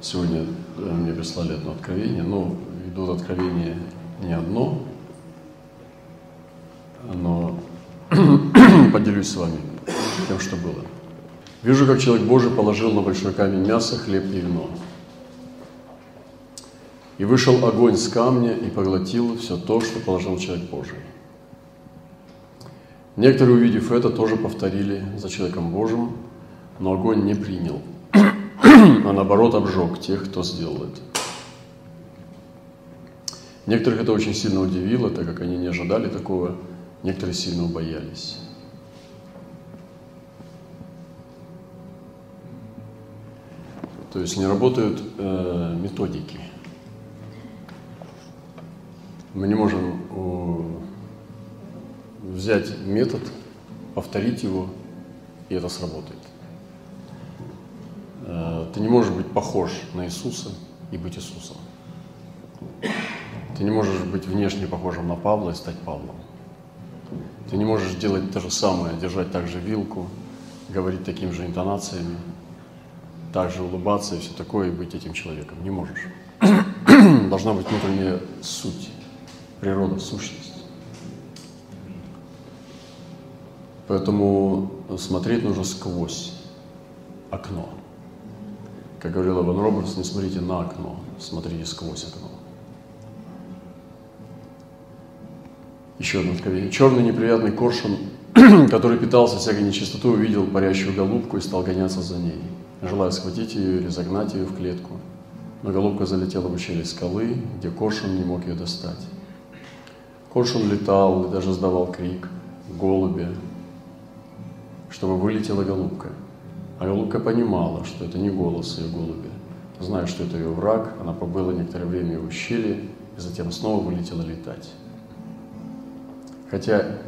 Сегодня э, мне прислали одно откровение, но идут откровения не одно, но поделюсь с вами тем, что было. Вижу, как человек Божий положил на большой камень мясо, хлеб и вино. И вышел огонь с камня и поглотил все то, что положил человек Божий. Некоторые, увидев это, тоже повторили за человеком Божьим, но огонь не принял, а наоборот обжег тех, кто сделал это. Некоторых это очень сильно удивило, так как они не ожидали такого, некоторые сильно убоялись. То есть не работают э, методики. Мы не можем э, взять метод, повторить его, и это сработает. Э, ты не можешь быть похож на Иисуса и быть Иисусом. Ты не можешь быть внешне похожим на Павла и стать Павлом. Ты не можешь делать то же самое, держать также вилку, говорить такими же интонациями, также улыбаться и все такое, и быть этим человеком. Не можешь. Должна быть внутренняя суть, природа, сущность. Поэтому смотреть нужно сквозь окно. Как говорил Иван Робертс, не смотрите на окно, смотрите сквозь окно. Еще одно откровение. Черный неприятный коршун, который питался всякой нечистотой, увидел парящую голубку и стал гоняться за ней желая схватить ее или загнать ее в клетку. Но голубка залетела в ущелье скалы, где коршун не мог ее достать. Коршун летал и даже сдавал крик голубя, чтобы вылетела голубка. А голубка понимала, что это не голос ее голубя. Зная, что это ее враг, она побыла некоторое время в ущелье и затем снова вылетела летать. Хотя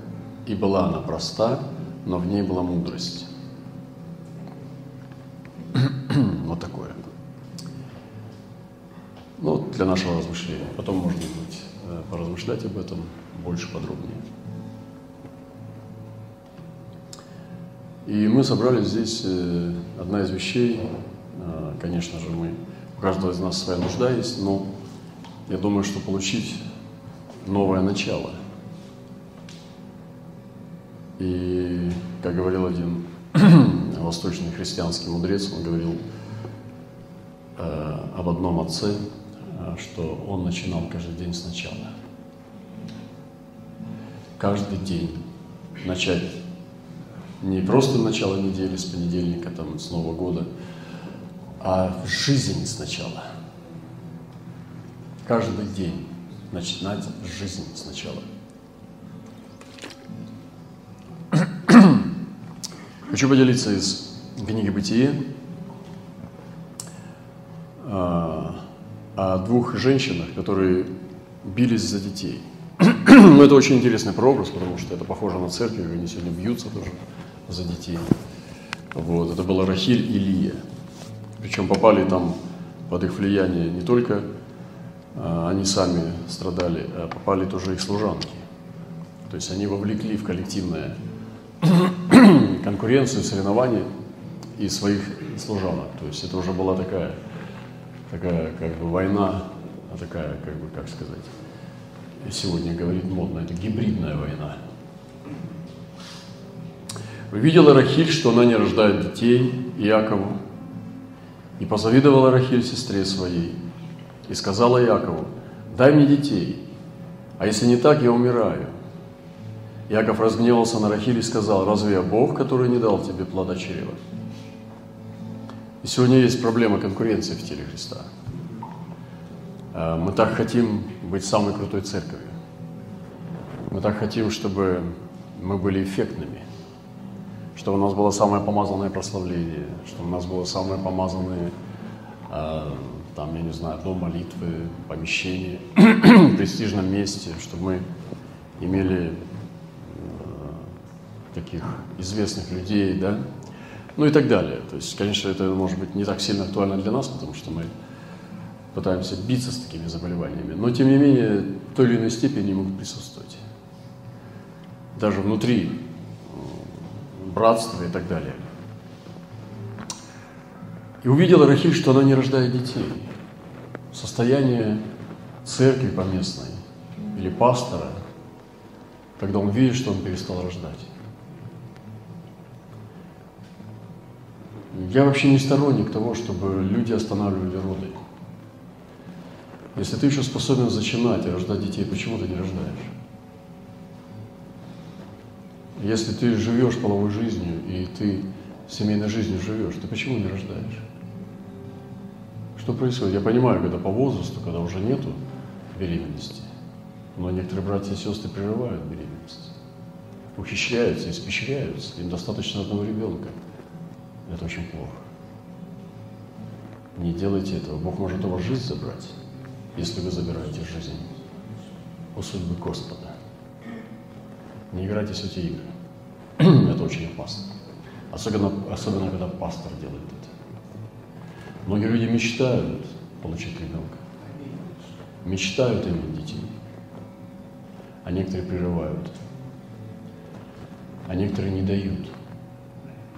и была она проста, но в ней была мудрость. вот такое. Ну, для нашего размышления. Потом, может быть, э, поразмышлять об этом больше подробнее. И мы собрали здесь э, одна из вещей, э, конечно же, мы, у каждого из нас своя нужда есть, но я думаю, что получить новое начало. И, как говорил один восточный христианский мудрец, он говорил э, об одном отце, что он начинал каждый день сначала. Каждый день начать не просто начало недели с понедельника, там, с Нового года, а жизнь сначала. Каждый день начинать жизнь сначала. Хочу поделиться из книги «Бытие» а, о двух женщинах, которые бились за детей. Ну, это очень интересный прообраз, потому что это похоже на церковь, они сегодня бьются тоже за детей. Вот. Это была Рахиль и Лия. Причем попали там под их влияние не только а, они сами страдали, а попали тоже их служанки. То есть они вовлекли в коллективное конкуренцию, соревнования и своих служанок. То есть это уже была такая, такая как бы война, а такая, как бы, как сказать, сегодня говорит модно, это гибридная война. Увидела Рахиль, что она не рождает детей Иакову, и позавидовала Рахиль сестре своей, и сказала Иакову, дай мне детей, а если не так, я умираю. Яков разгневался на Рахиль и сказал, разве я Бог, который не дал тебе плода чрева? И сегодня есть проблема конкуренции в теле Христа. А, мы так хотим быть самой крутой церковью. Мы так хотим, чтобы мы были эффектными, чтобы у нас было самое помазанное прославление, чтобы у нас было самое помазанное, а, там, я не знаю, дом молитвы, помещение в престижном месте, чтобы мы имели таких известных людей, да, ну и так далее. То есть, конечно, это может быть не так сильно актуально для нас, потому что мы пытаемся биться с такими заболеваниями, но тем не менее в той или иной степени могут присутствовать. Даже внутри братства и так далее. И увидела Рахиль, что она не рождает детей. Состояние церкви поместной или пастора, когда он видит, что он перестал рождать. Я вообще не сторонник того, чтобы люди останавливали роды. Если ты еще способен зачинать и рождать детей, почему ты не рождаешь? Если ты живешь половой жизнью и ты семейной жизнью живешь, ты почему не рождаешь? Что происходит? Я понимаю, когда по возрасту, когда уже нету беременности, но некоторые братья и сестры прерывают беременность, ухищряются, испещряются, им достаточно одного ребенка. Это очень плохо. Не делайте этого. Бог может у вас жизнь забрать, если вы забираете жизнь у судьбы Господа. Не играйте в эти игры. это очень опасно. Особенно, особенно, когда пастор делает это. Многие люди мечтают получить ребенка. Мечтают иметь детей. А некоторые прерывают. А некоторые не дают.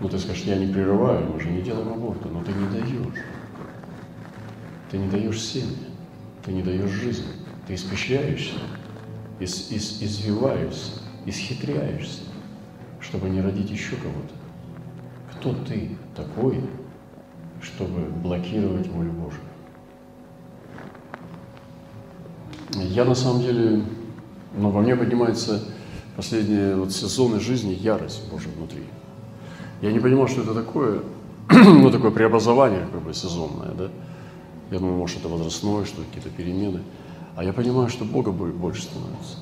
Ну, ты скажешь, я не прерываю, мы же не делаем аборта, но ты не даешь. Ты не даешь семя, ты не даешь жизнь, ты испещряешься, из, из, извиваешься, исхитряешься, чтобы не родить еще кого-то. Кто ты такой, чтобы блокировать волю Божию? Я на самом деле, ну, во мне поднимается последние вот сезоны жизни ярость Божия внутри. Я не понимал, что это такое, ну, такое преобразование как бы сезонное, да. Я думаю, может, это возрастное, что какие-то перемены. А я понимаю, что Бога больше становится.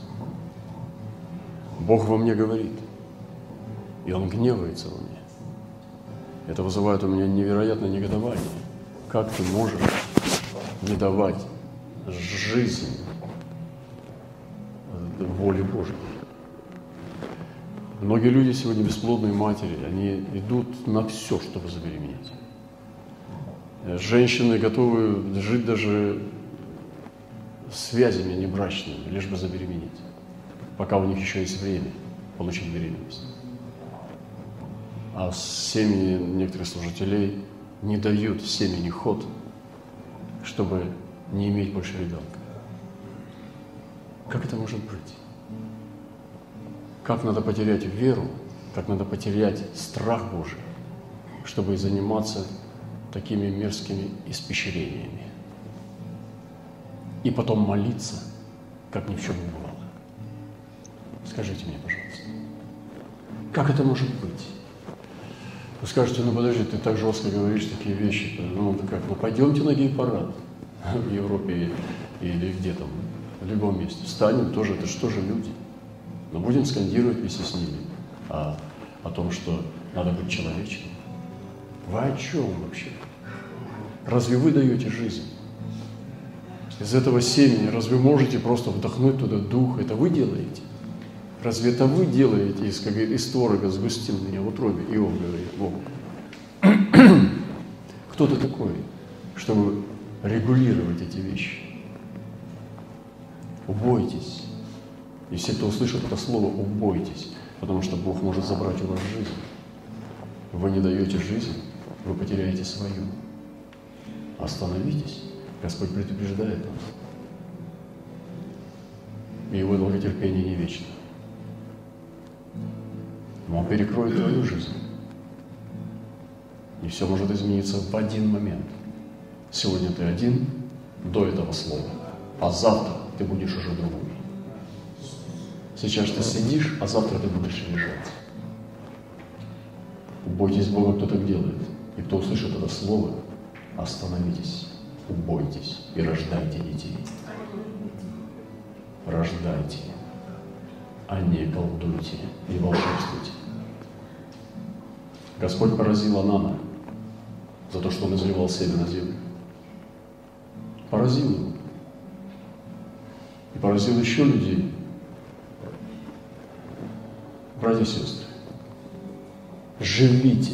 Бог во мне говорит. И Он гневается во мне. Это вызывает у меня невероятное негодование. Как ты можешь не давать жизнь воле Божьей? Многие люди сегодня бесплодные матери, они идут на все, чтобы забеременеть. Женщины готовы жить даже связями небрачными, лишь бы забеременеть пока у них еще есть время получить беременность. А семьи некоторых служителей не дают семени ход, чтобы не иметь больше ребенка. Как это может быть? Как надо потерять веру, как надо потерять страх Божий, чтобы заниматься такими мерзкими испещрениями. И потом молиться, как ни в чем не бывало. Скажите мне, пожалуйста, как это может быть? Вы скажете, ну подожди, ты так жестко говоришь такие вещи. Ну как, ну пойдемте на гей-парад в Европе или где там, в любом месте. Встанем тоже, это же люди? Но будем скандировать вместе с ними о, о том, что надо быть человечным. Вы о чем вообще? Разве вы даете жизнь? Из этого семени разве можете просто вдохнуть туда дух? Это вы делаете? Разве это вы делаете, из, как из творога сгустил меня в утробе? Иов говорит Богу. Кто ты такой, чтобы регулировать эти вещи? Убойтесь. И все, кто услышит это слово, убойтесь, потому что Бог может забрать у вас жизнь. Вы не даете жизнь, вы потеряете свою. Остановитесь. Господь предупреждает нас. И его долготерпение не вечно но он перекроет твою жизнь. И все может измениться в один момент. Сегодня ты один до этого слова, а завтра ты будешь уже другой. Сейчас ты сидишь, а завтра ты будешь лежать. Убойтесь Бога, кто так делает. И кто услышит это слово, остановитесь, убойтесь и рождайте детей. Рождайте, а не колдуйте и волшебствуйте. Господь поразил Анана за то, что он изливал семя на землю. Поразил его. И поразил еще людей. Братья и сестры, живите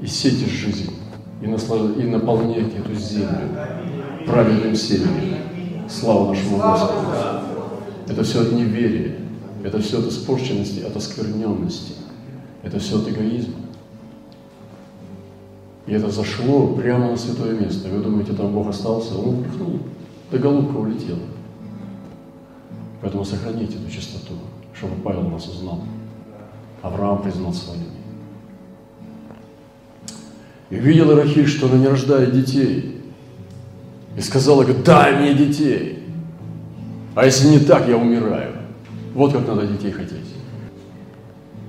и сейте жизнь, и, и наполняйте эту землю правильным семенем. Слава нашему Господу. Это все от неверия, это все от испорченности, от оскверненности – это все от эгоизма. И это зашло прямо на святое место. Вы думаете, там Бог остался? Он упихнул. Да голубка улетела. Поэтому сохраните эту чистоту, чтобы Павел вас узнал. Авраам признал своими. И видела Рахиль, что она не рождает детей. И сказала, дай мне детей. А если не так, я умираю. Вот как надо детей хотеть.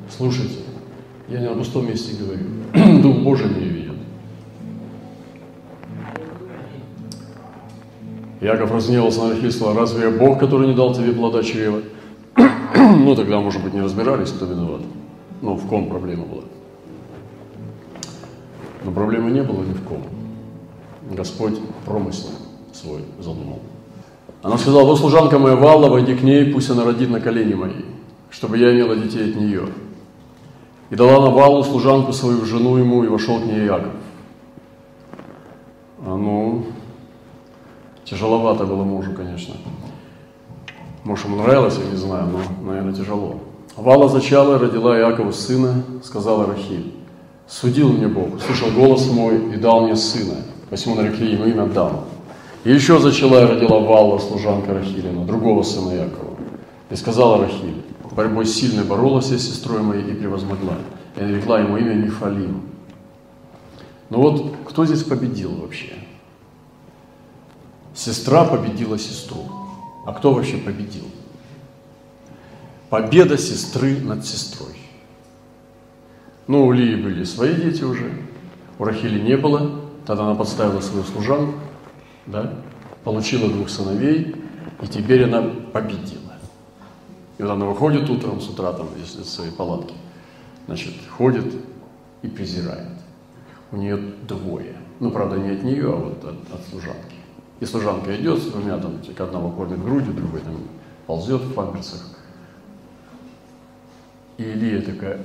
Слушайте, я не на пустом месте говорю. Дух Божий меня видит. Яков разгневался на Рахиль, разве я Бог, который не дал тебе плода чрева? ну, тогда, может быть, не разбирались, кто виноват. Ну, в ком проблема была. Но проблемы не было ни в ком. Господь промысел свой задумал. Она сказала, вот служанка моя Валла, войди к ней, пусть она родит на колени мои, чтобы я имела детей от нее. И дала на Валу служанку свою, жену ему, и вошел к ней Яков. А ну, тяжеловато было мужу, конечно. Может, ему нравилось, я не знаю, но, наверное, тяжело. Вала зачала, родила Якову сына, сказала Рахиль. Судил мне Бог, слышал голос мой и дал мне сына. Посему нарекли ему имя Дан. И еще зачала и родила Валла, служанка Рахилина, другого сына Якова. И сказала Рахиль, борьбой сильной боролась я с сестрой моей и превозмогла. И нарекла ему имя Нефалим. Но вот кто здесь победил вообще? Сестра победила сестру. А кто вообще победил? Победа сестры над сестрой. Ну, у Лии были свои дети уже, у Рахили не было, тогда она подставила свою служанку, да, получила двух сыновей, и теперь она победила. И вот она выходит утром с утра там из своей палатки, значит, ходит и презирает. У нее двое. Ну, правда, не от нее, а вот от, от служанки. И служанка идет с двумя, там, одного кормит грудью, другой там ползет в памперсах. И Илия такая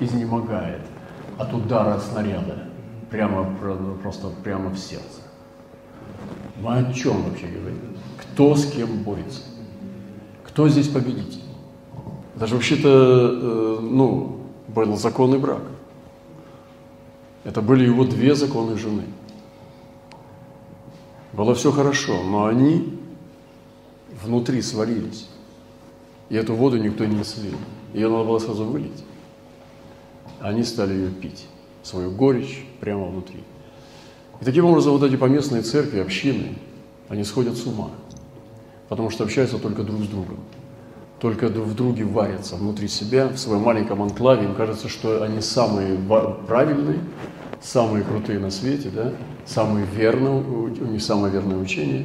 изнемогает от удара снаряда прямо, просто прямо в сердце. Мы о чем вообще говорим? Кто с кем борется? Кто здесь победитель? Даже вообще-то, э, ну, был законный брак. Это были его две законные жены. Было все хорошо, но они внутри сварились. И эту воду никто не слил. Ее надо было сразу вылить. Они стали ее пить, свою горечь прямо внутри. И таким образом вот эти поместные церкви, общины, они сходят с ума, потому что общаются только друг с другом. Только в друге варятся внутри себя, в своем маленьком анклаве. Им кажется, что они самые правильные, самые крутые на свете, да? самые верные, у них самое верное учение.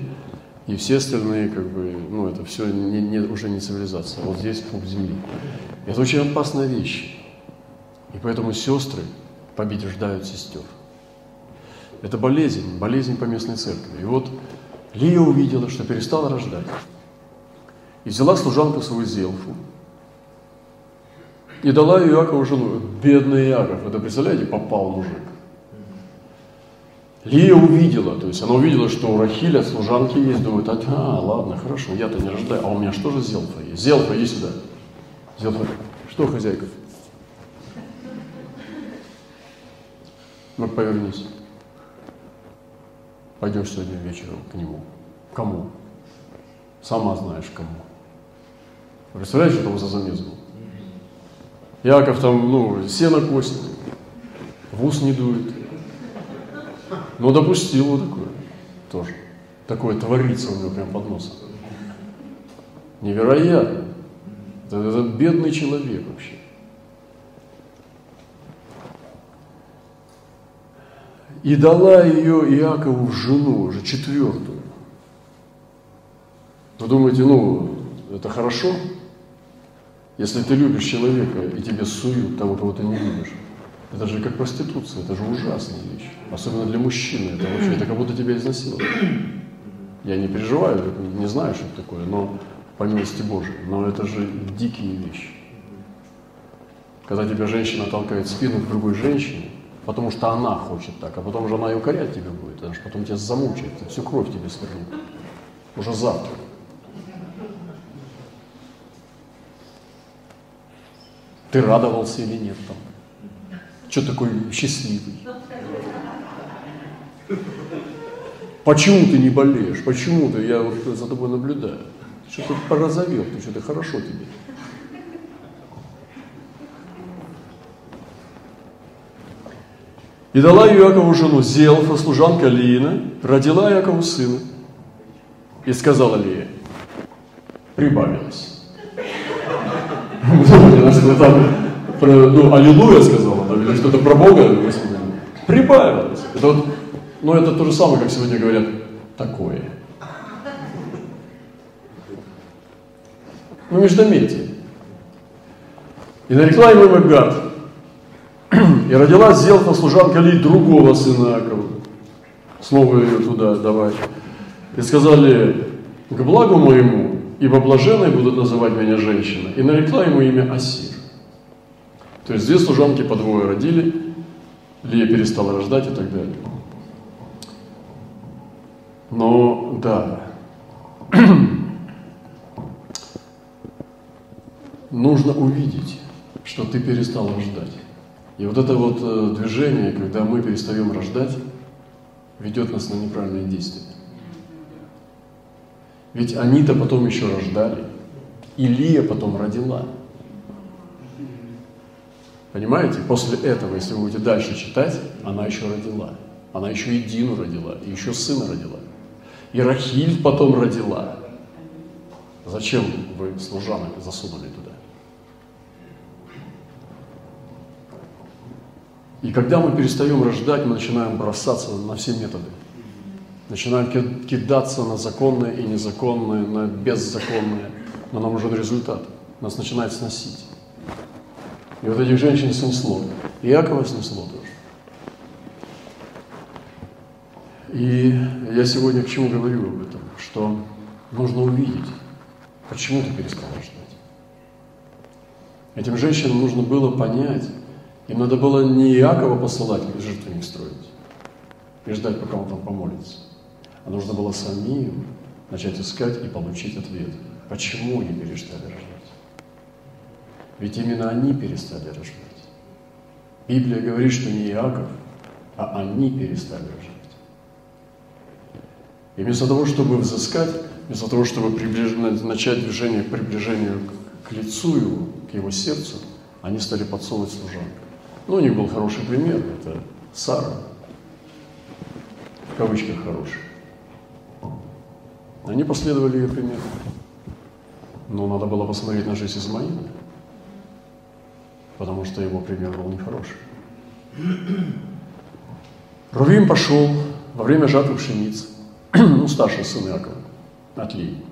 И все остальные, как бы, ну, это все не, не, уже не цивилизация. Вот здесь клуб земли. Это очень опасная вещь. И поэтому сестры побеждают сестер. Это болезнь, болезнь по местной церкви. И вот Лия увидела, что перестала рождать. И взяла служанку свою Зелфу. И дала ее Иакову жену. Бедный Иаков. Это, представляете, попал мужик. Лия увидела, то есть она увидела, что у Рахиля служанки есть, думает, а, а ладно, хорошо, я-то не рождаю, а у меня что же Зелфа есть? Зелфа, иди сюда. Зелфа, что, хозяйка? Ну, повернись. Пойдешь сегодня вечером к нему. Кому? Сама знаешь кому. Представляешь, что там за замес был? Яков там, ну, сено косит, в ус не дует. Ну, допустил вот такое тоже. Такое творится у него прям под носом. Невероятно. Это, это бедный человек вообще. И дала ее Иакову в жену, уже четвертую. Вы думаете, ну, это хорошо? Если ты любишь человека, и тебе суют того, кого ты не любишь. Это же как проституция, это же ужасная вещь. Особенно для мужчины. Это вообще, это как будто тебя изнасиловали. Я не переживаю, не знаю, что это такое, но по милости Божией. Но это же дикие вещи. Когда тебя женщина толкает спину к другой женщине, потому что она хочет так, а потом же она и укорять тебя будет, она же потом тебя замучает, всю кровь тебе свернет. Уже завтра. Ты радовался или нет там? Что такой счастливый? Почему ты не болеешь? Почему ты? Я вот за тобой наблюдаю. Что-то порозовел, ты что-то хорошо тебе. И дала Иакову жену Зелфа, служанка Лиина, родила Иакову сына. И сказала Лия, прибавилось. Ну, аллилуйя сказала, что-то про Бога, прибавилось. Это вот, ну, это то же самое, как сегодня говорят, такое. Ну, междометие. И нарекла ему имя Гад. И родилась Зелфа, служанка Ли, другого сына Акова. Снова ее туда давай. И сказали, к благу моему, ибо блаженной будут называть меня женщина. И нарекла ему имя Асир. То есть две служанки по двое родили, Лия перестала рождать и так далее. Но, да, нужно увидеть, что ты перестал рождать. И вот это вот э, движение, когда мы перестаем рождать, ведет нас на неправильные действия. Ведь они-то потом еще рождали. Илия потом родила. Понимаете? После этого, если вы будете дальше читать, она еще родила. Она еще и Дину родила, и еще сына родила. И Рахиль потом родила. Зачем вы служанок засунули туда? И когда мы перестаем рождать, мы начинаем бросаться на все методы. Начинаем кидаться на законное и незаконное, на беззаконное. Но нам нужен результат. Нас начинает сносить. И вот этих женщин снесло. И Якова снесло тоже. И я сегодня к чему говорю об этом? Что нужно увидеть, почему ты перестал ждать. Этим женщинам нужно было понять, им надо было не Иакова посылать, жертвенник строить, и ждать, пока он там помолится. А нужно было самим начать искать и получить ответ. Почему они перестали рождать? Ведь именно они перестали рождать. Библия говорит, что не Иаков, а они перестали рождать. И вместо того, чтобы взыскать, вместо того, чтобы приближ... начать движение к приближению к лицу его, к его сердцу, они стали подсовывать служанку. Ну, у них был хороший пример, это Сара, в кавычках хороший. Они последовали ее примеру. Но надо было посмотреть на жизнь Измаила, потому что его пример был нехороший. Рувим пошел во время жатвы пшеницы, ну, старший сын Иакова, от Лии,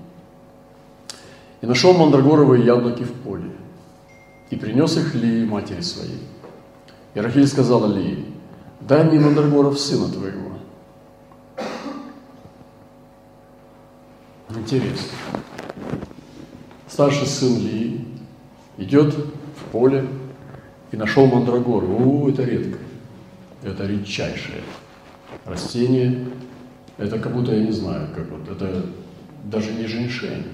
и нашел мандрагоровые яблоки в поле, и принес их Лии матери своей. И Рахиль сказала Лии, дай мне мандрагоров сына твоего. Интересно. Старший сын Ли идет в поле и нашел мандрагоры. О, это редко. Это редчайшее растение. Это как будто, я не знаю, как вот, это даже не женьшень.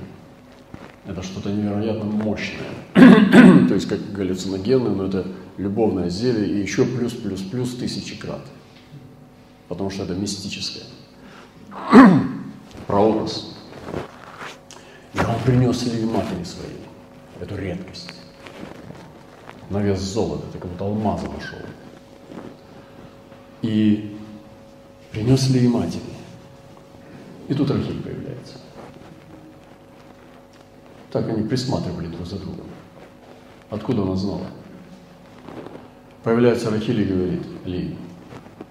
Это что-то невероятно мощное. То есть как галлюциногенное, но это любовное зелье и еще плюс, плюс, плюс тысячи крат. Потому что это мистическое. Прообраз. И он принес Леве матери своей эту редкость. На вес золота, ты как будто алмаза нашел. И принес Леве матери. И тут Рахиль появляется. Так они присматривали друг за другом. Откуда она знала? Появляется Рахиль и говорит, Ли,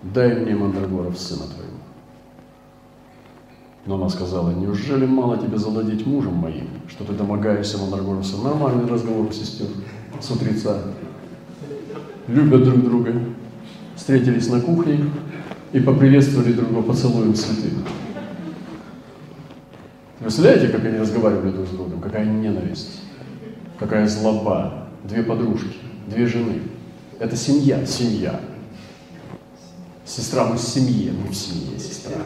дай мне мандрагоров сына твоего. Но она сказала, неужели мало тебе завладеть мужем моим, что ты домогаешься мандрагоров сына? Нормальный разговор у сестер с утреца. Любят друг друга, встретились на кухне и поприветствовали друг друга поцелуем святым. Представляете, как они разговаривали друг с другом? Какая ненависть, какая злоба. Две подружки, две жены – это семья, семья. Сестра, мы в семье, мы в семье, сестра.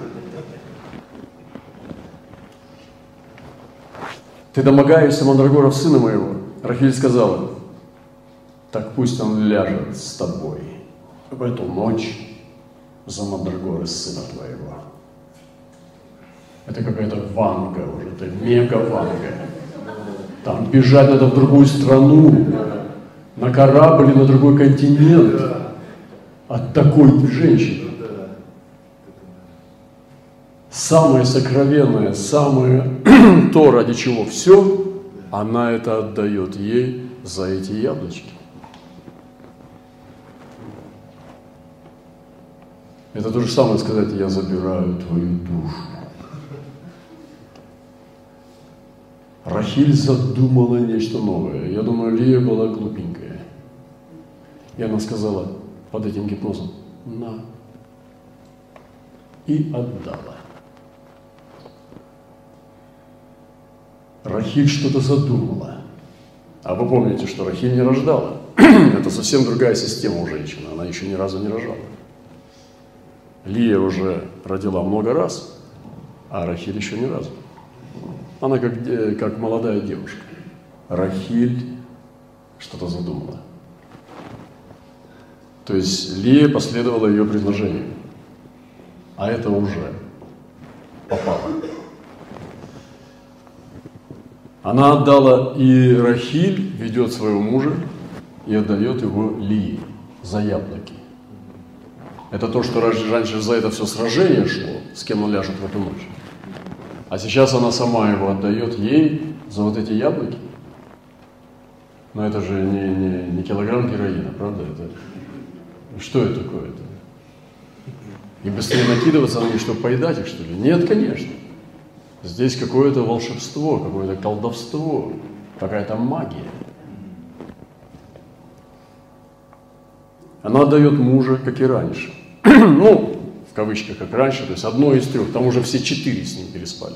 Ты домогаешься мандрагоров сына моего. Рахиль сказала, так пусть он ляжет с тобой. в эту ночь за мандрагоры сына твоего. Это какая-то ванга уже, это мега-ванга. Там бежать надо в другую страну, на корабль на другой континент от такой женщины. Самое сокровенное, самое то, ради чего все, она это отдает ей за эти яблочки. Это то же самое сказать, я забираю твою душу. Рахиль задумала нечто новое. Я думаю, Лия была глупенькая. И она сказала под этим гипнозом, на. И отдала. Рахиль что-то задумала. А вы помните, что Рахиль не рождала. Это совсем другая система у женщины. Она еще ни разу не рожала. Лия уже родила много раз, а Рахиль еще ни разу. Она как, э, как молодая девушка. Рахиль что-то задумала. То есть Лия последовала ее предложению. А это уже попало. Она отдала, и Рахиль ведет своего мужа и отдает его Лии за яблоки. Это то, что раньше за это все сражение шло, с кем он ляжет в эту ночь. А сейчас она сама его отдает ей за вот эти яблоки. Но это же не, не, не килограмм героина, правда? Это, что это такое-то? И быстрее накидываться на них, чтобы поедать их, что ли? Нет, конечно. Здесь какое-то волшебство, какое-то колдовство, какая-то магия. Она отдает мужа, как и раньше. ну, в кавычках, как раньше, то есть одно из трех, там уже все четыре с ним переспали.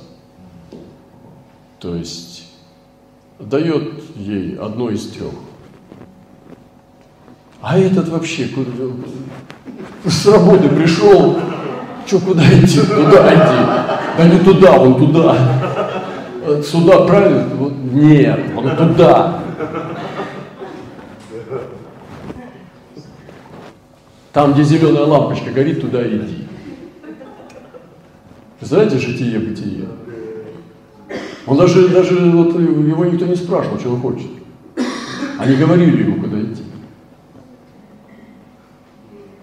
То есть дает ей одно из трех. А этот вообще с работы пришел, что куда идти? Туда идти. Да не туда, он туда. Сюда, правильно? Вот, нет, он туда. Там, где зеленая лампочка горит, туда иди. Знаете житие-бытие? Он даже, даже вот его никто не спрашивал, он хочет. Они говорили ему, куда идти.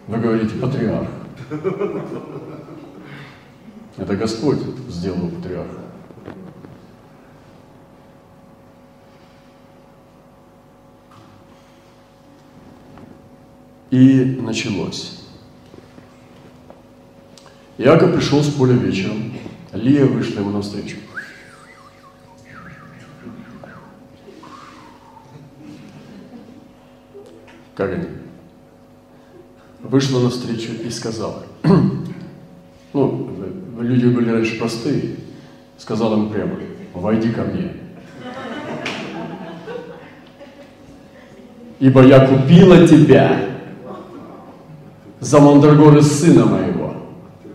Вы говорите, патриарх. Это Господь сделал патриарха. И началось. Иаков пришел с поля вечером. Лия вышла ему навстречу. Как они? Вышла навстречу и сказала, ну, люди были раньше простые, сказал ему прямо, войди ко мне. Ибо я купила тебя за мандрагоры сына моего.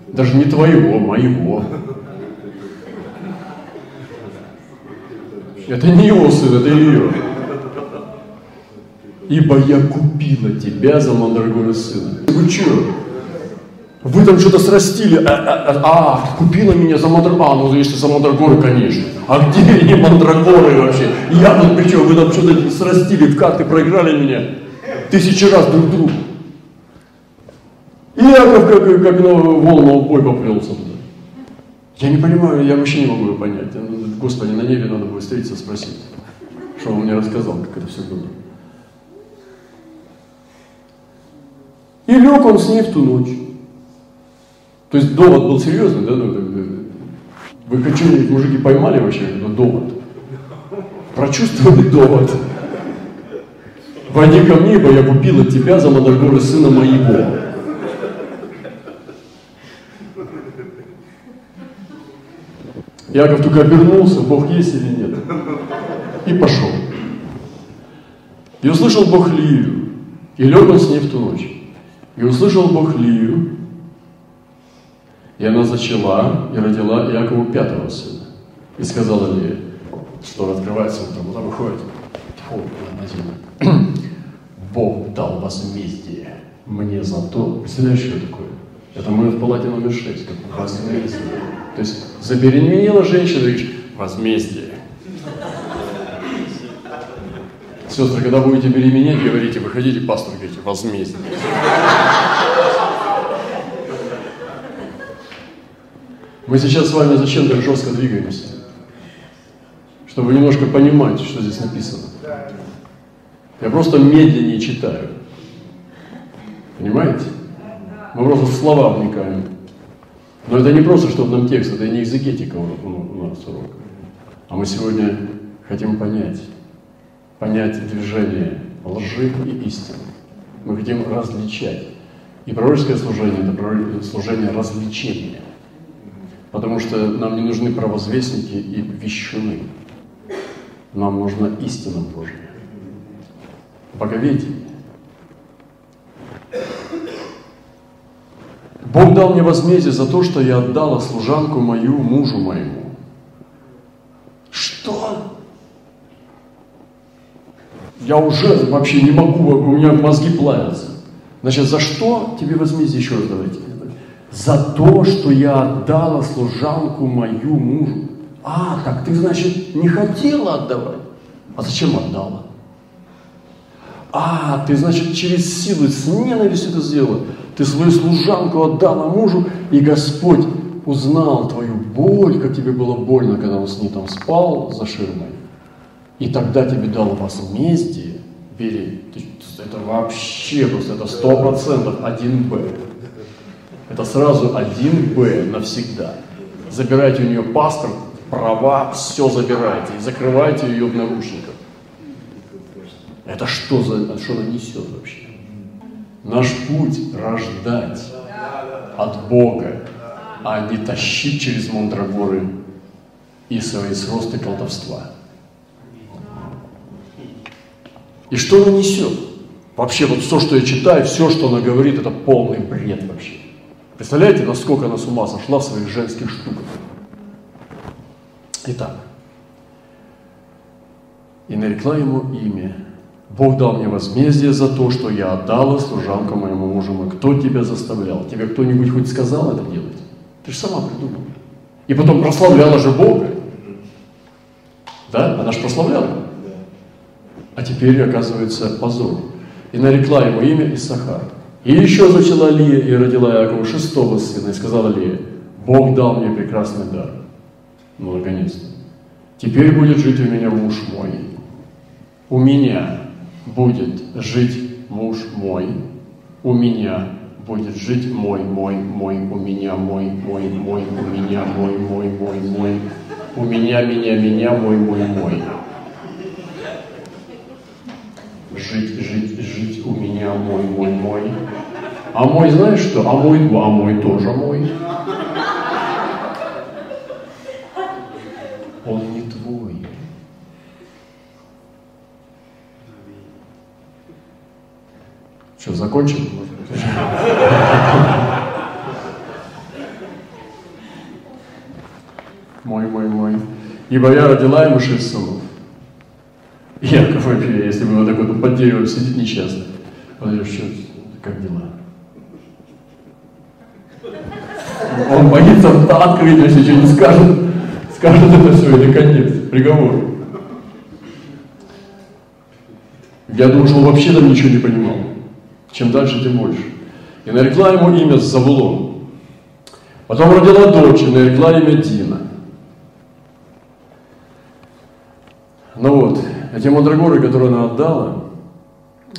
Даже не твоего, моего. Это не его сын, это ее. Ибо я купила тебя за мандрагоры сына. Вы что? Вы там что-то срастили. А, а, а, а, купила меня за мандрагоры. А, ну если за мандрагоры, конечно. А где они мандрагоры вообще? Я тут при чем? Вы там что-то срастили, в карты проиграли меня. Тысячи раз друг другу. И Яков как, как на волну бой поплелся туда. Я не понимаю, я вообще не могу его понять. Господи, на небе надо будет встретиться, спросить, что он мне рассказал, как это все было. И лег он с ней в ту ночь. То есть довод был серьезный, да? Ну, вы что-нибудь, мужики, поймали вообще этот довод? Прочувствовали довод. Войди ко мне, ибо я купила тебя за Мандрагоры сына моего. Яков только обернулся, Бог есть или нет, и пошел. И услышал Бог Лию, и лег он с ней в ту ночь. И услышал Бог Лию, и она зачала и родила Иакову пятого сына. И сказала Лия, что открывается утром, она выходит, фу, на землю. Бог дал возмездие мне за то. Представляешь, что такое? Это мы в палате номер 6, как возмездие. То есть забеременела женщина, говоришь, возмездие. Сестры, когда будете беременеть, говорите, выходите, пастор, говорите, возмездие. Мы сейчас с вами зачем так жестко двигаемся? Чтобы немножко понимать, что здесь написано. Я просто медленнее читаю. Понимаете? Мы просто в слова вникаем. Но это не просто, чтобы нам текст, это не экзегетика у нас урок. А мы сегодня хотим понять, понять движение лжи и истины. Мы хотим различать. И пророческое служение – это служение развлечения. Потому что нам не нужны провозвестники и вещуны. Нам нужна истина Божья. Боговедение. Бог дал мне возмездие за то, что я отдала служанку мою мужу моему. Что? Я уже вообще не могу, у меня мозги плавятся. Значит, за что тебе возмездие? Еще раз давайте. За то, что я отдала служанку мою мужу. А, так ты, значит, не хотела отдавать. А зачем отдала? А, ты, значит, через силу, с ненавистью это сделала. Ты свою служанку отдала мужу, и Господь узнал твою боль, как тебе было больно, когда он с ней там спал за ширмой. И тогда тебе дал возмездие. Бери, это вообще просто, это сто процентов один Б. Это сразу один Б навсегда. Забирайте у нее паспорт, права, все забирайте и закрывайте ее в наручниках. Это что за, что она несет вообще? Наш путь рождать от Бога, а не тащить через мандрагоры и свои сросты колдовства. И что она несет? Вообще, вот все, что я читаю, все, что она говорит, это полный бред вообще. Представляете, насколько она с ума сошла в своих женских штуках? Итак, и нарекла ему имя. Бог дал мне возмездие за то, что я отдала служанку моему мужу. Кто тебя заставлял? Тебе кто-нибудь хоть сказал это делать? Ты же сама придумала. И потом прославляла же Бога. Да? Она же прославляла. А теперь, оказывается, позор. И нарекла ему имя Исахар. И еще зачала Лия и родила Якову шестого сына. И сказала Лия, Бог дал мне прекрасный дар. Ну, наконец-то. Теперь будет жить у меня муж мой. У меня будет жить муж мой. У меня будет жить мой, мой, мой, у меня, мой, мой, мой, у меня, мой, мой, мой, мой. У меня, меня, меня, мой, мой, мой. Жить, жить, жить, у меня, мой, мой, мой. А мой, знаешь что? А мой, а мой тоже мой. Он не твой. Что, закончим? Мой, мой, мой. Ибо я родила ему шесть сынов. Яков вообще, если бы вот так вот под деревом сидит нечестно. Подожди, что, как дела? Он боится открыть, если что не скажет, скажет это все, или конец, приговор. Я думаю, что он вообще там ничего не понимал. Чем дальше, тем больше. И нарекла ему имя Завулон. Потом родила дочь и нарекла имя Дина. Ну вот, эти мандрагоры, которые она отдала,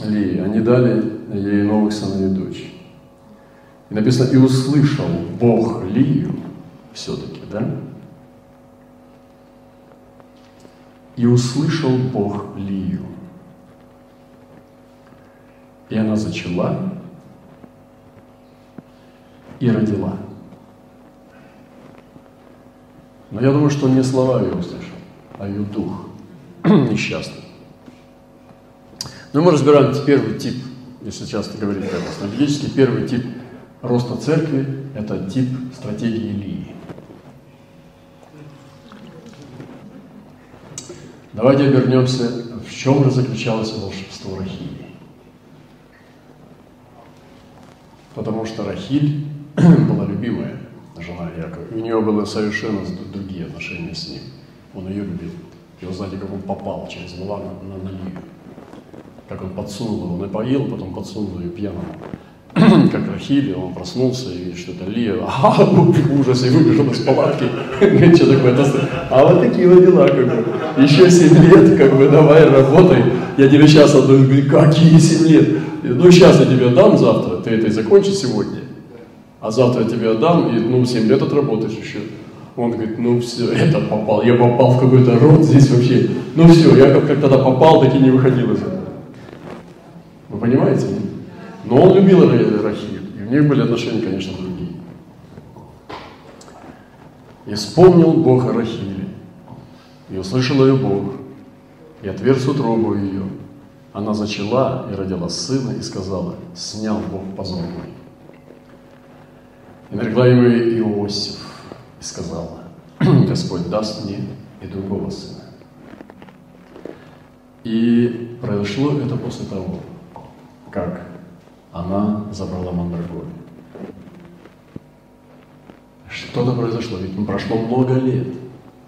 Ли, они дали ей новых сыновей и дочь. И написано, и услышал Бог Лию все-таки, да? И услышал Бог Лию. И она зачала и родила. Но я думаю, что не слова ее услышал, а ее дух несчастный. Но мы разбираем первый тип, если часто говорить как стратегический, первый тип роста церкви – это тип стратегии Илии. Давайте обернемся, в чем же заключалось волшебство Рахили. Потому что Рахиль была любимая жена Якова. У нее было совершенно другие отношения с ним. Он ее любил. И вы знаете, как он попал через была на, на, Лию. Как он подсунул его, напоил, потом подсунул ее пьяному. как Рахили, он проснулся и видит, что это Лия, а, ужас, и выбежал из палатки. Что такое? А вот такие вот дела, как бы. Еще 7 лет, как бы, давай, работай. Я тебе сейчас отдаю. Какие 7 лет? Ну, сейчас я тебе дам завтра, ты это и закончишь сегодня. А завтра я тебе отдам, и, ну, 7 лет отработаешь еще. Он говорит, ну все, это попал, я попал в какой-то род здесь вообще. Ну все, я как, как тогда попал, так и не выходил из этого. Вы понимаете? Но он любил Рахиль, и у них были отношения, конечно, другие. И вспомнил Бог о Рахиле, и услышал ее Бог, и отверз утробу ее. Она зачала и родила сына, и сказала, снял Бог позор мой. И нарекла ему Иосиф, и сказала, Господь даст мне и другого сына. И произошло это после того, как она забрала мандрагоры. Что-то произошло, ведь прошло много лет.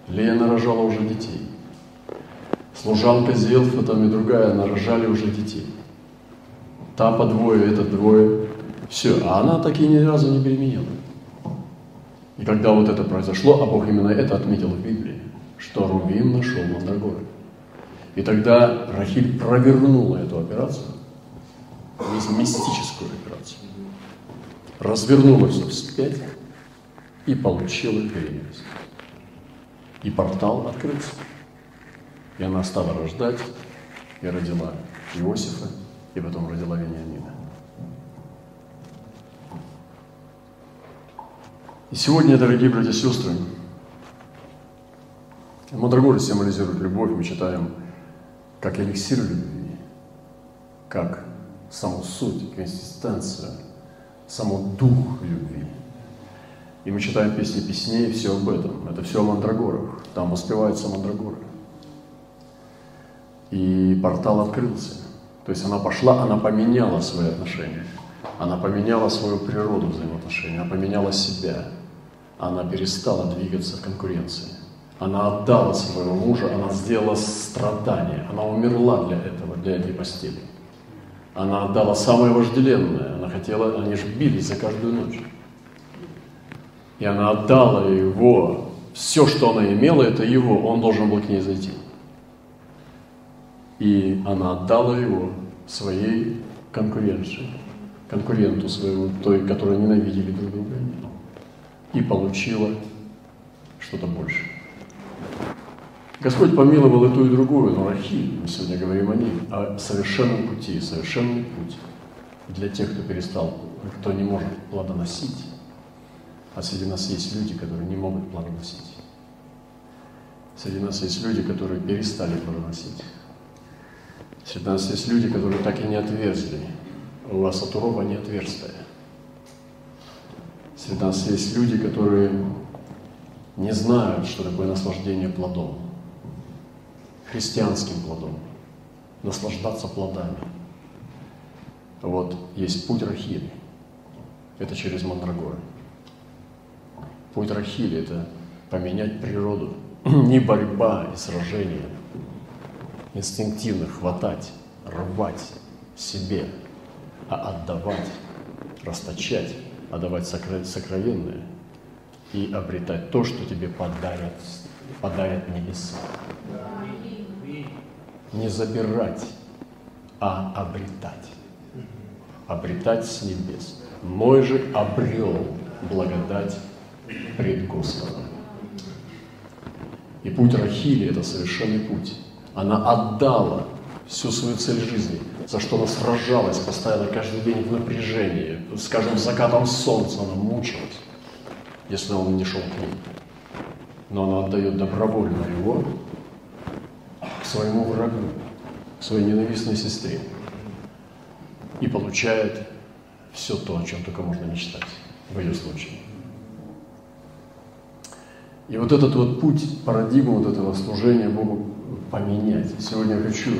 Лея нарожала уже детей. Служанка Зелфа там и другая нарожали уже детей. Та по двое, это двое. Все, а она так и ни разу не беременела. И когда вот это произошло, а Бог именно это отметил в Библии, что Рубин нашел мандрагоры. И тогда Рахиль провернула эту операцию, мистическую операцию. Развернула все вспять и получила беременность. И портал открылся. И она стала рождать, и родила Иосифа, и потом родила Вениамина. И сегодня, дорогие братья и сестры, Мандрагоры символизирует любовь, мы читаем, как эликсир любви, как саму суть, консистенцию, саму дух любви. И мы читаем песни песней, все об этом. Это все о мандрагорах. Там воспеваются мандрагоры. И портал открылся. То есть она пошла, она поменяла свои отношения. Она поменяла свою природу взаимоотношений, она поменяла себя. Она перестала двигаться в конкуренции. Она отдала своего мужа, она сделала страдания, она умерла для этого, для этой постели. Она отдала самое вожделенное. Она хотела, они же бились за каждую ночь. И она отдала его. Все, что она имела, это его. Он должен был к ней зайти. И она отдала его своей конкуренции, конкуренту своему, той, которую ненавидели друг друга. И получила что-то большее. Господь помиловал и ту, и другую, но Рахиль, мы сегодня говорим о ней, о совершенном пути, совершенный путь для тех, кто перестал, кто не может плодоносить. А среди нас есть люди, которые не могут плодоносить. Среди нас есть люди, которые перестали плодоносить. Среди нас есть люди, которые так и не отверзли. У вас от урова не отверстия. Среди нас есть люди, которые не знают, что такое наслаждение плодом христианским плодом, наслаждаться плодами. Вот есть путь Рахили, это через Мандрагоры. Путь Рахили – это поменять природу, не борьба и сражение, инстинктивно хватать, рвать себе, а отдавать, расточать, отдавать сокровенное и обретать то, что тебе подарят, подарят небеса не забирать, а обретать. Обретать с небес. Мой же обрел благодать пред Господом. И путь Рахили – это совершенный путь. Она отдала всю свою цель жизни, за что она сражалась постоянно каждый день в напряжении. Скажем, закатом солнца она мучилась, если он не шел к ней. Но она отдает добровольно его своему врагу, своей ненавистной сестре и получает все то, о чем только можно мечтать в ее случае. И вот этот вот путь, парадигму вот этого служения Богу поменять. Сегодня я хочу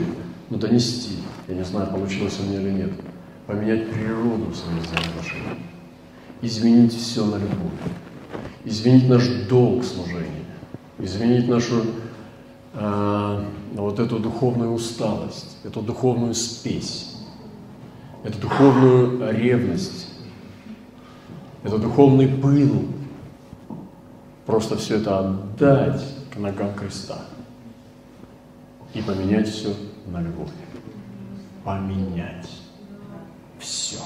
ну, донести, я не знаю, получилось у меня или нет, поменять природу своих взаимоотношений, изменить все на любовь, изменить наш долг служения, изменить нашу э, вот эту духовную усталость, эту духовную спесь, эту духовную ревность, это духовный пыл. Просто все это отдать к ногам креста. И поменять все на любовь. Поменять все.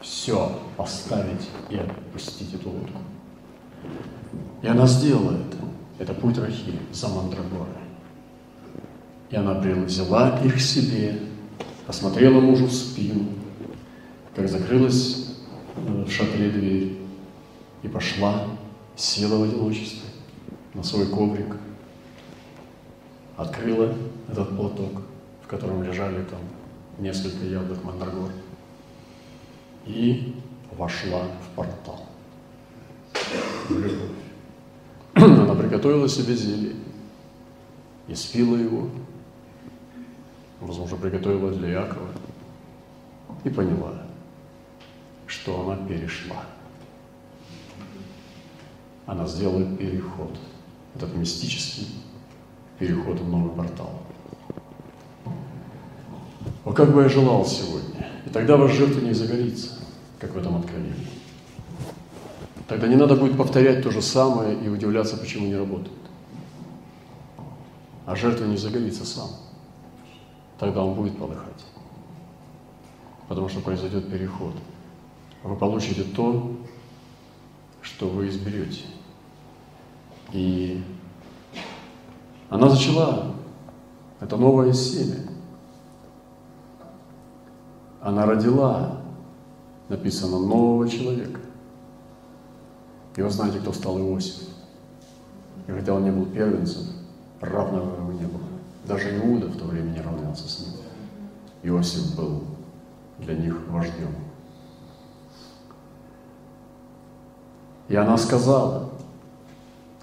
Все оставить и отпустить эту лодку. И она сделала это. Это путь Рахили за Мандрагорой. И она взяла их себе, посмотрела мужу в спину, как закрылась в шатре дверь, и пошла, села в одиночестве на свой коврик, открыла этот платок, в котором лежали там несколько яблок мандрагор, и вошла в портал, любовь. Она приготовила себе зелье и спила его, возможно, приготовила для Якова, и поняла, что она перешла. Она сделала переход, этот мистический переход в новый портал. Как бы я желал сегодня, и тогда ваш жертва не загорится, как в этом откровении. Тогда не надо будет повторять то же самое и удивляться, почему не работает. А жертва не загорится сам. Тогда он будет полыхать. Потому что произойдет переход. Вы получите то, что вы изберете. И она зачала. Это новое семя. Она родила, написано, нового человека. И вы знаете, кто стал Иосиф. И хотя он не был первенцем, равного ему не было. Даже Иуда в то время не равнялся с ним. Иосиф был для них вождем. И она сказала,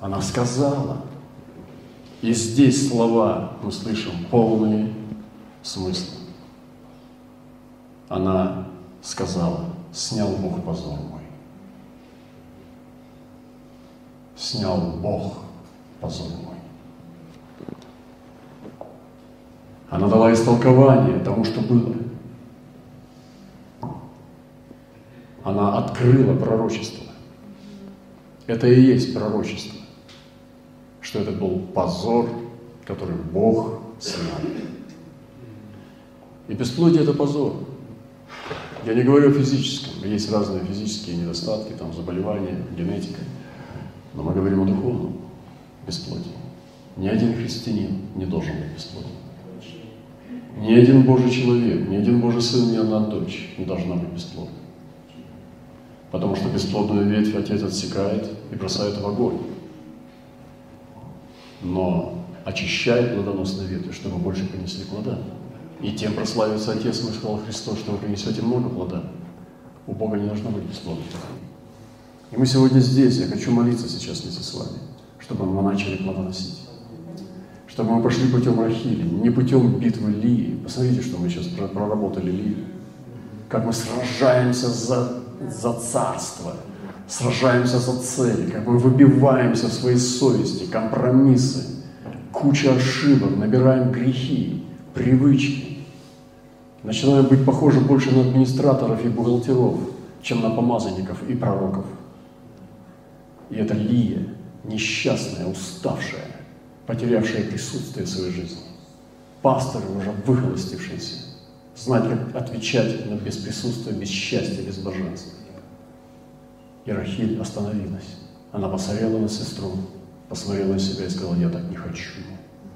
она сказала, и здесь слова мы слышим полные смысла. Она сказала, снял Бог позор мой. Снял Бог позор мой. Она дала истолкование тому, что было. Она открыла пророчество. Это и есть пророчество, что это был позор, который Бог снял. И бесплодие – это позор. Я не говорю о физическом. Есть разные физические недостатки, там, заболевания, генетика. Но мы говорим о духовном бесплодии. Ни один христианин не должен быть бесплоден. Ни один Божий человек, ни один Божий сын, ни одна дочь не должна быть бесплодной. Потому что бесплодную ветвь Отец отсекает и бросает в огонь. Но очищает плодоносные ветви, чтобы больше принесли плода. И тем прославится Отец, мы сказал Христос, что вы принесете много плода. У Бога не должно быть бесплодных. И мы сегодня здесь, я хочу молиться сейчас вместе с вами, чтобы мы начали плодоносить. Чтобы мы пошли путем Рахили, не путем битвы Лии. Посмотрите, что мы сейчас проработали Лию. Как мы сражаемся за за царство, сражаемся за цели, как мы выбиваемся в своей совести, компромиссы, куча ошибок, набираем грехи, привычки. Начинаем быть похожи больше на администраторов и бухгалтеров, чем на помазанников и пророков. И это Лия, несчастная, уставшая, потерявшая присутствие в своей жизни. Пасторы, уже выхолостившиеся, знать, как отвечать на без присутствия, без счастья, без блаженства. И Рахиль остановилась. Она посмотрела на сестру, посмотрела на себя и сказала, я так не хочу.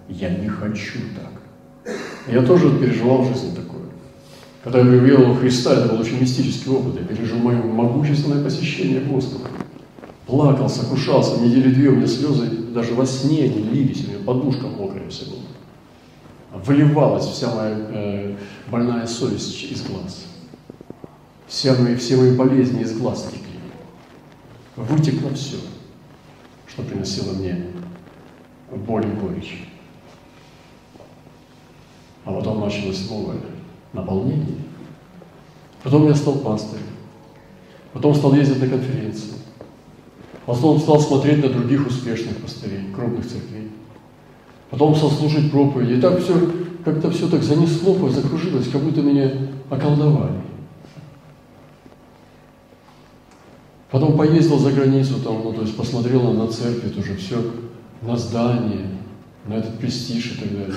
Я не хочу так. Я тоже переживал в жизни такое. Когда я в Христа, это был очень мистический опыт. Я пережил мое могущественное посещение Господа. Плакал, сокрушался, недели две у меня слезы даже во сне не лились, у меня подушка мокрая все была выливалась вся моя э, больная совесть из глаз. Все мои, все мои болезни из глаз текли. Вытекло все, что приносило мне боль и горечь. А потом началось новое наполнение. Потом я стал пастырем. Потом стал ездить на конференции. Потом стал смотреть на других успешных пастырей, крупных церквей. Потом стал слушать проповеди. И так все, как-то все так занесло, закружилось, как будто меня околдовали. Потом поездил за границу, там, ну, то есть посмотрел на церковь, тоже все, на здание, на этот престиж и так далее.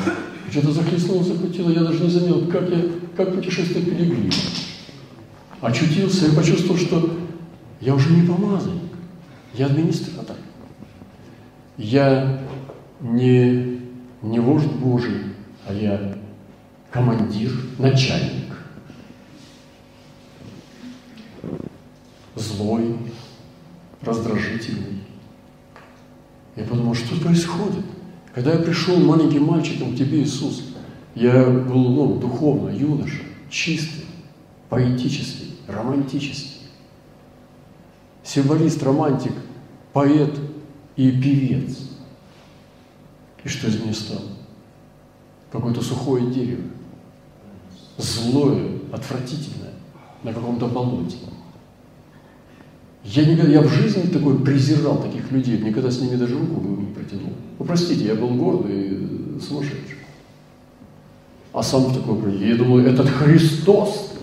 Что-то захлестнуло, захватило, я даже не заметил, как я, как путешествие пилигрима. Очутился и почувствовал, что я уже не помазанник, я администратор. Я не, не вождь Божий, а я командир, начальник. Злой, раздражительный. Я подумал, что происходит? Когда я пришел маленьким мальчиком к тебе, Иисус, я был ну, духовно, юноша, чистый, поэтический, романтический. Символист, романтик, поэт и певец. И что из меня стало? Какое-то сухое дерево. Злое, отвратительное, на каком-то болоте. Я, никогда, я в жизни такой презирал таких людей, никогда с ними даже руку не протянул. Ну, простите, я был гордый и сумасшедший. А сам в такой Я думаю, этот Христос.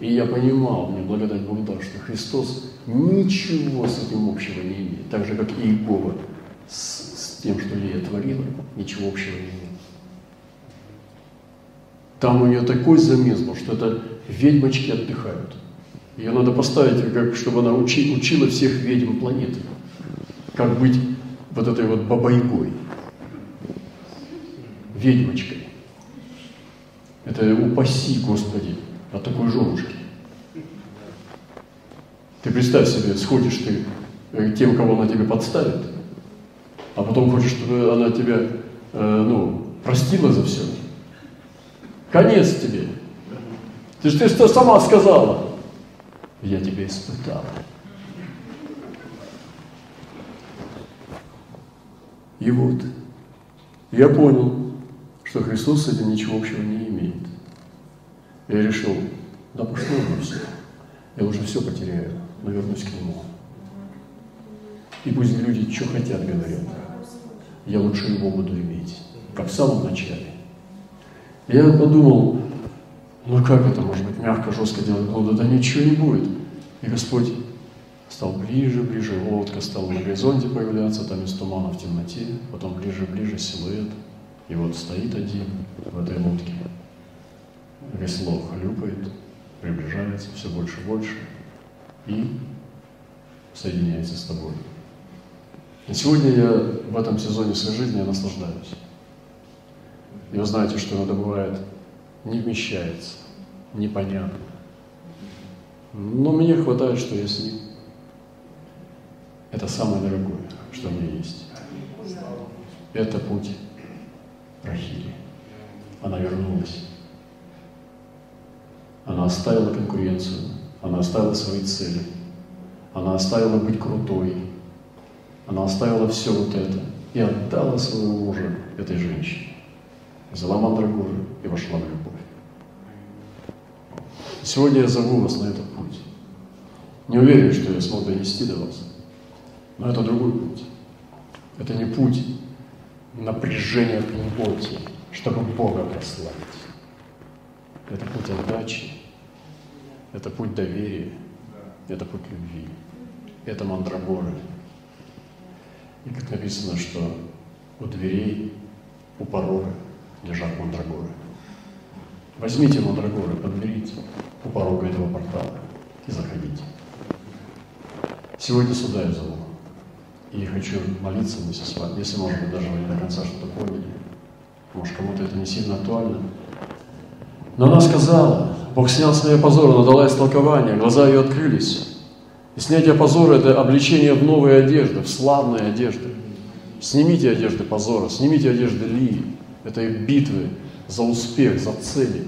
И я понимал, мне благодать Бога дал, что Христос ничего с этим общего не имеет. Так же, как и Иегова с, с тем, что Лия творила, ничего общего не имеет. Там у нее такой замес был, что это ведьмочки отдыхают. Ее надо поставить, как, чтобы она учи, учила всех ведьм планеты. Как быть вот этой вот бабайгой, ведьмочкой. Это упаси, Господи, от такой женушки. Ты представь себе, сходишь ты э, тем, кого она тебе подставит, а потом хочешь, чтобы она тебя, э, ну, простила за все. Конец тебе. Ты же ты что сама сказала я тебя испытал. И вот я понял, что Христос с этим ничего общего не имеет. Я решил, да пошло бы все. Я уже все потеряю, но вернусь к Нему. И пусть люди что хотят говорят, я лучше его буду иметь, как в самом начале. Я подумал, ну как это может быть мягко, жестко делать блудо? Да ничего не будет. И Господь стал ближе, ближе, лодка стала на горизонте появляться, там из тумана в темноте, потом ближе, ближе силуэт. И вот стоит один в этой лодке. Весло хлюпает, приближается все больше и больше и соединяется с тобой. И сегодня я в этом сезоне своей жизни я наслаждаюсь. И вы знаете, что иногда бывает не вмещается, непонятно. Но мне хватает, что я с ним. Это самое дорогое, что у меня есть. Это путь Рахили. Она вернулась. Она оставила конкуренцию, она оставила свои цели, она оставила быть крутой, она оставила все вот это и отдала своего мужа этой женщине. Взяла мандрагоры и вошла в любовь. Сегодня я зову вас на этот путь. Не уверен, что я смог донести до вас, но это другой путь. Это не путь напряжения плоти, чтобы Бога прославить. Это путь отдачи, это путь доверия, это путь любви, это мандрагоры. И как написано, что у дверей, у порога лежат мандрагоры. Возьмите мандрагоры, подберите у порога этого портала и заходите. Сегодня сюда я зову. И хочу молиться вместе с вами, если, может быть, даже вы не до конца что-то поняли. Может, кому-то это не сильно актуально. Но она сказала, Бог снял с нее позор, она дала истолкование, глаза ее открылись. И снятие позора – это обличение в новые одежды, в славные одежды. Снимите одежды позора, снимите одежды лии. Это их битвы за успех, за цели,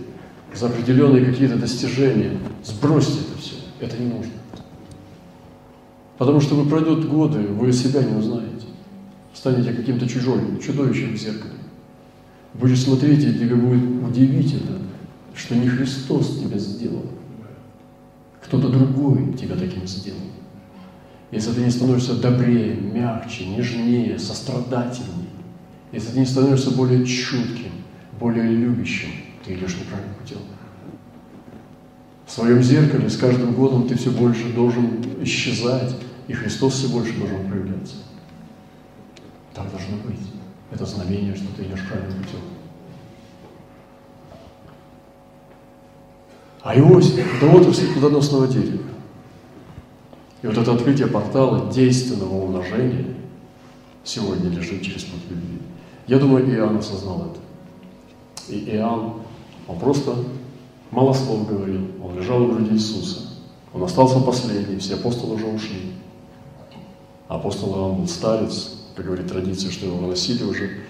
за определенные какие-то достижения. Сбросьте это все. Это не нужно. Потому что вы пройдут годы, вы себя не узнаете. Станете каким-то чужим, чудовищем в зеркале. Будешь смотреть, и тебе будет удивительно, что не Христос тебя сделал, Кто-то другой тебя таким сделал. Если ты не становишься добрее, мягче, нежнее, сострадательнее, если ты не становишься более чутким, более любящим, ты идешь неправильным путем. В своем зеркале с каждым годом ты все больше должен исчезать, и Христос все больше должен проявляться. Так должно быть. Это знамение, что ты идешь правильным путем. А Иосиф – это отрасль плодоносного дерева. И вот это открытие портала действенного умножения сегодня лежит через путь любви. Я думаю, Иоанн осознал это. И Иоанн, он просто мало слов говорил, он лежал у груди Иисуса. Он остался последний, все апостолы уже ушли. Апостол Иоанн был старец, как говорит традиция, что его выносили уже,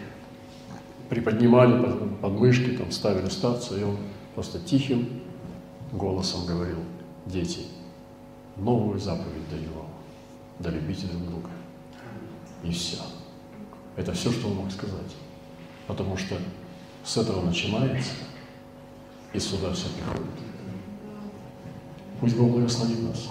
приподнимали под, под мышки, там ставили старца, и он просто тихим голосом говорил, дети, новую заповедь даю вам, да любите друг друга. И все. Это все, что он мог сказать. Потому что с этого начинается, и сюда все приходит. Пусть Бог благословит нас.